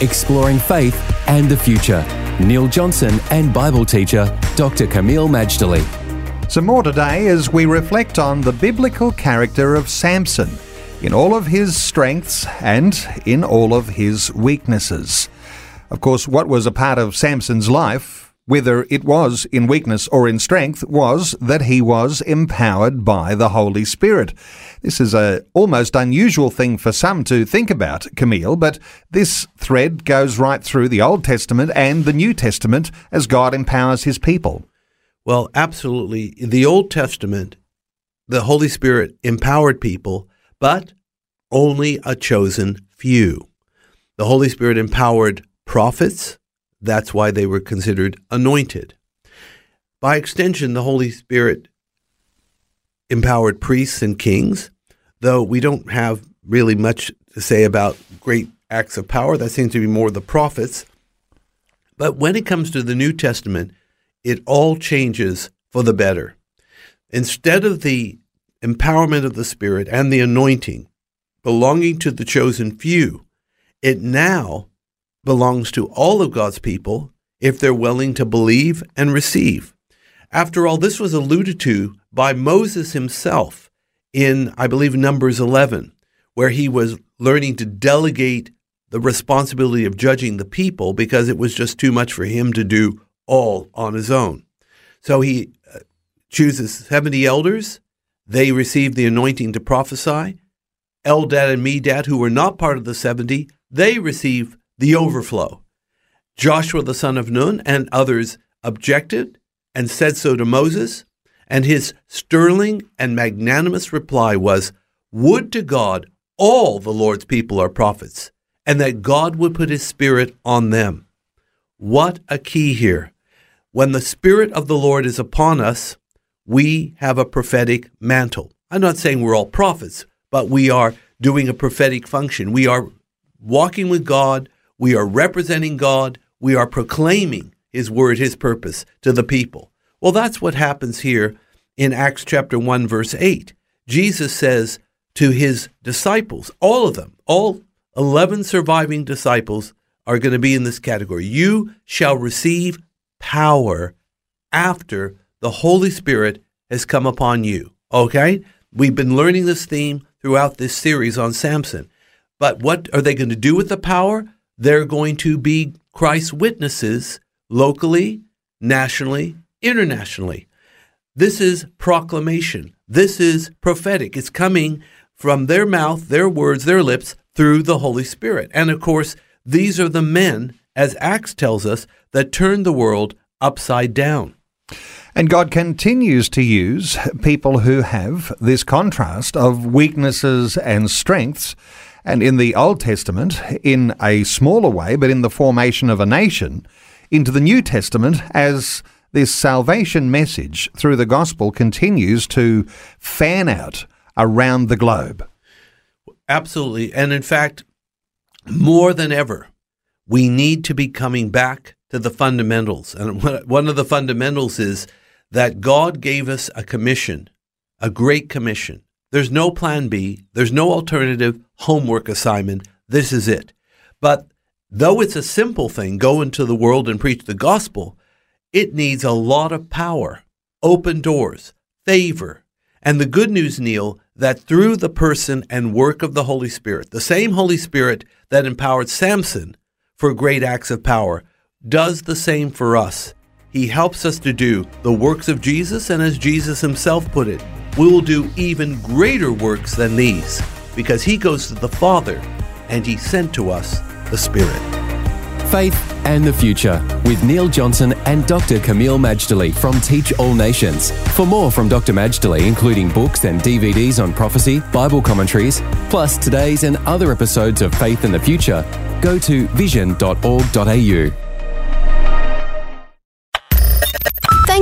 exploring faith and the future. Neil Johnson and Bible teacher Dr. Kameel Majdali. Some more today as we reflect on the biblical character of Samson in all of his strengths and in all of his weaknesses. Of course, what was a part of Samson's life whether it was in weakness or in strength, was that he was empowered by the Holy Spirit. This is a almost unusual thing for some to think about, Kameel, but this thread goes right through the Old Testament and the New Testament as God empowers his people. Well, absolutely. In the Old Testament, the Holy Spirit empowered people, but only a chosen few. The Holy Spirit empowered prophets, that's why they were considered anointed. By extension, the Holy Spirit empowered priests and kings, though we don't have really much to say about great acts of power. That seems to be more the prophets. But when it comes to the New Testament, it all changes for the better. Instead of the empowerment of the Spirit and the anointing belonging to the chosen few, it now belongs to all of God's people if they're willing to believe and receive. After all, this was alluded to by Moses himself in, I believe, Numbers 11, where he was learning to delegate the responsibility of judging the people because it was just too much for him to do all on his own. So he uh, chooses 70 elders. They receive the anointing to prophesy. Eldad and Medad, who were not part of the 70, they receive the overflow. Joshua the son of Nun and others objected and said so to Moses, and his sterling and magnanimous reply was, Would to God all the Lord's people are prophets, and that God would put his Spirit on them. What a key here. When the Spirit of the Lord is upon us, we have a prophetic mantle. I'm not saying we're all prophets, but we are doing a prophetic function. We are walking with God, we are representing God. We are proclaiming His word, His purpose to the people. Well, that's what happens here in Acts chapter 1, verse 8. Jesus says to His disciples, all of them, all 11 surviving disciples are going to be in this category. You shall receive power after the Holy Spirit has come upon you. Okay? We've been learning this theme throughout this series on Samson. But what are they going to do with the power? They're going to be Christ's witnesses locally, nationally, internationally. This is proclamation. This is prophetic. It's coming from their mouth, their words, their lips through the Holy Spirit. And of course, these are the men, as Acts tells us, that turned the world upside down. And God continues to use people who have this contrast of weaknesses and strengths and in the Old Testament in a smaller way, but in the formation of a nation, into the New Testament as this salvation message through the gospel continues to fan out around the globe. Absolutely. And in fact, more than ever, we need to be coming back to the fundamentals. And one of the fundamentals is that God gave us a commission, a great commission. There's no plan B, there's no alternative homework assignment. This is it. But though it's a simple thing, go into the world and preach the gospel, it needs a lot of power, open doors, favor. And the good news, Neil, that through the person and work of the Holy Spirit, the same Holy Spirit that empowered Samson for great acts of power, does the same for us. He helps us to do the works of Jesus, and as Jesus himself put it, we will do even greater works than these because he goes to the Father and he sent to us the Spirit. Faith and the Future with Neil Johnson and Dr. Kameel Majdali from Teach All Nations. For more from Dr. Majdali, including books and DVDs on prophecy, Bible commentaries, plus today's and other episodes of Faith and the Future, go to vision.org.au.